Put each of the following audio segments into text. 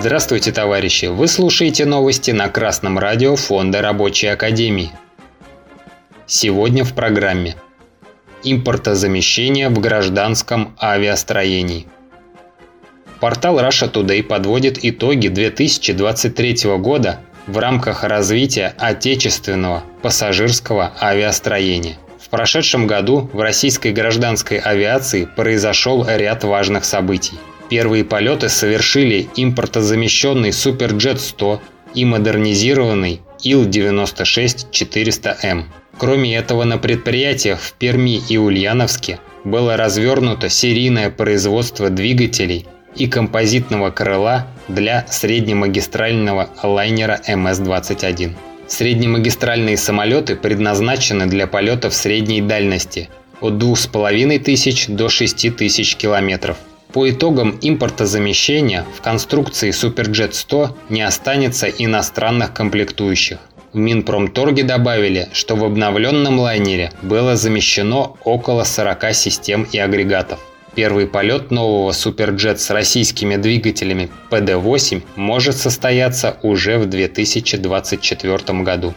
Здравствуйте, товарищи! Вы слушаете новости на Красном радио Фонда Рабочей Академии. Сегодня в программе Импортозамещение в гражданском авиастроении. Портал Russia Today подводит итоги 2023 года в рамках развития отечественного пассажирского авиастроения. В прошедшем году в российской гражданской авиации произошел ряд важных событий. Первые полеты совершили импортозамещенный Суперджет-100 и модернизированный Ил-96-400М. Кроме этого, на предприятиях в Перми и Ульяновске было развернуто серийное производство двигателей и композитного крыла для среднемагистрального лайнера МС-21. Среднемагистральные самолеты предназначены для полетов средней дальности от 2500 до 6000 километров. По итогам импортозамещения в конструкции Суперджет 100 не останется иностранных комплектующих. В Минпромторге добавили, что в обновленном лайнере было замещено около 40 систем и агрегатов. Первый полет нового Суперджет с российскими двигателями PD-8 может состояться уже в 2024 году.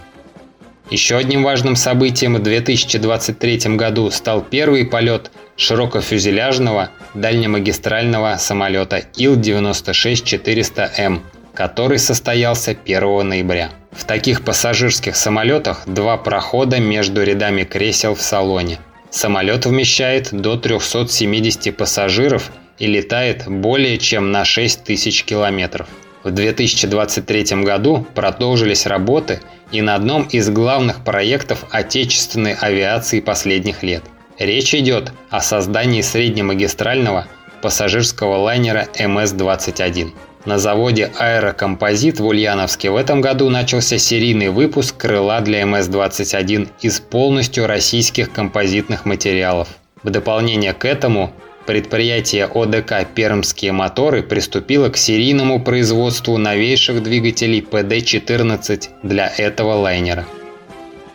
Еще одним важным событием в 2023 году стал первый полет широкофюзеляжного дальнемагистрального самолета Ил-96-400М, который состоялся 1 ноября. В таких пассажирских самолетах два прохода между рядами кресел в салоне. Самолет вмещает до 370 пассажиров и летает более чем на 6000 километров. В 2023 году продолжились работы и на одном из главных проектов отечественной авиации последних лет – Речь идет о создании среднемагистрального пассажирского лайнера МС-21. На заводе «Аэрокомпозит» в Ульяновске в этом году начался серийный выпуск крыла для МС-21 из полностью российских композитных материалов. В дополнение к этому предприятие ОДК «Пермские моторы» приступило к серийному производству новейших двигателей ПД-14 для этого лайнера.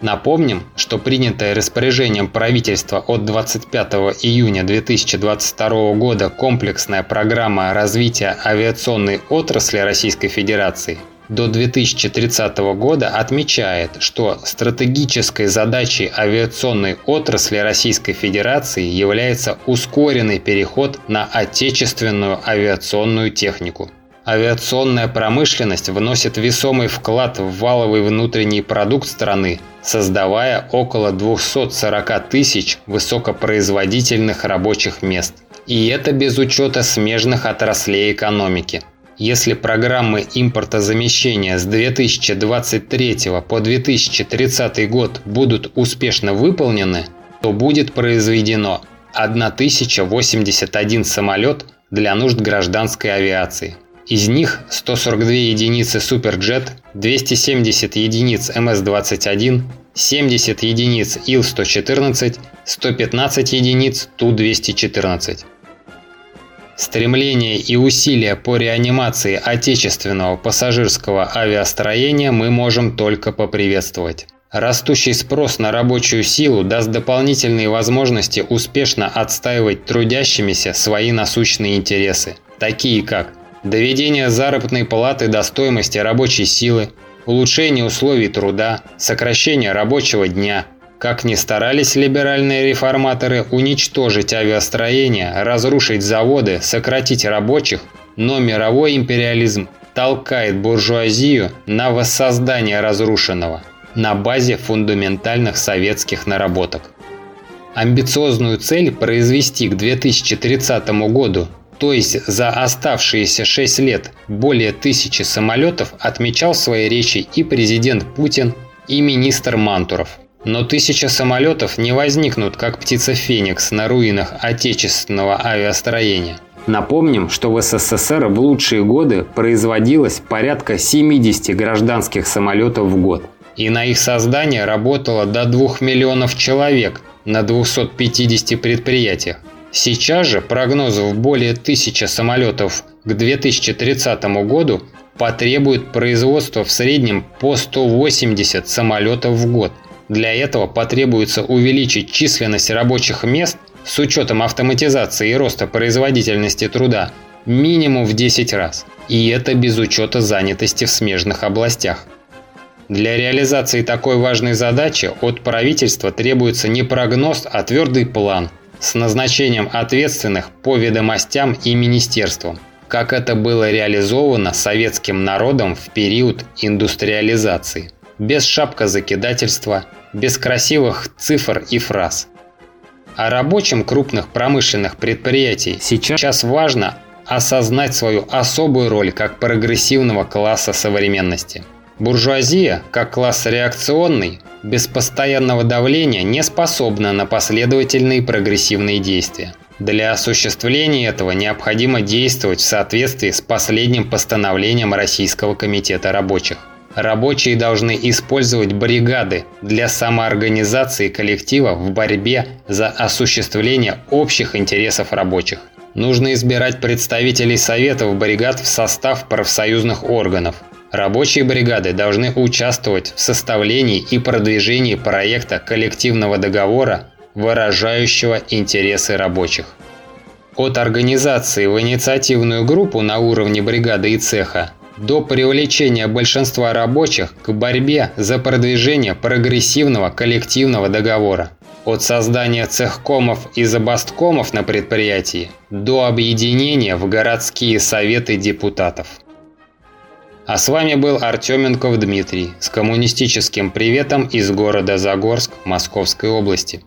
Напомним, что принятое распоряжением правительства от 25 июня 2022 года комплексная программа развития авиационной отрасли Российской Федерации до 2030 года отмечает, что стратегической задачей авиационной отрасли Российской Федерации является ускоренный переход на отечественную авиационную технику авиационная промышленность вносит весомый вклад в валовый внутренний продукт страны, создавая около 240 тысяч высокопроизводительных рабочих мест. И это без учета смежных отраслей экономики. Если программы импортозамещения с 2023 по 2030 год будут успешно выполнены, то будет произведено 1081 самолет для нужд гражданской авиации. Из них 142 единицы Суперджет, 270 единиц МС-21, 70 единиц Ил-114, 115 единиц Ту-214. Стремление и усилия по реанимации отечественного пассажирского авиастроения мы можем только поприветствовать. Растущий спрос на рабочую силу даст дополнительные возможности успешно отстаивать трудящимися свои насущные интересы, такие как доведение заработной платы до стоимости рабочей силы, улучшение условий труда, сокращение рабочего дня. Как ни старались либеральные реформаторы уничтожить авиастроение, разрушить заводы, сократить рабочих, но мировой империализм толкает буржуазию на воссоздание разрушенного на базе фундаментальных советских наработок. Амбициозную цель произвести к 2030 году то есть за оставшиеся 6 лет более тысячи самолетов, отмечал в своей речи и президент Путин, и министр Мантуров. Но тысяча самолетов не возникнут, как птица Феникс на руинах отечественного авиастроения. Напомним, что в СССР в лучшие годы производилось порядка 70 гражданских самолетов в год. И на их создание работало до 2 миллионов человек на 250 предприятиях. Сейчас же прогнозов более тысячи самолетов к 2030 году потребует производство в среднем по 180 самолетов в год. Для этого потребуется увеличить численность рабочих мест с учетом автоматизации и роста производительности труда Минимум в 10 раз. И это без учета занятости в смежных областях. Для реализации такой важной задачи от правительства требуется не прогноз, а твердый план с назначением ответственных по ведомостям и министерствам, как это было реализовано советским народом в период индустриализации. Без шапка закидательства, без красивых цифр и фраз. А рабочим крупных промышленных предприятий сейчас важно осознать свою особую роль как прогрессивного класса современности. Буржуазия, как класс реакционный, без постоянного давления не способна на последовательные прогрессивные действия. Для осуществления этого необходимо действовать в соответствии с последним постановлением Российского комитета рабочих. Рабочие должны использовать бригады для самоорганизации коллектива в борьбе за осуществление общих интересов рабочих. Нужно избирать представителей советов бригад в состав профсоюзных органов. Рабочие бригады должны участвовать в составлении и продвижении проекта коллективного договора, выражающего интересы рабочих. От организации в инициативную группу на уровне бригады и цеха до привлечения большинства рабочих к борьбе за продвижение прогрессивного коллективного договора. От создания цехкомов и забасткомов на предприятии до объединения в городские советы депутатов. А с вами был Артеменков Дмитрий с коммунистическим приветом из города Загорск Московской области.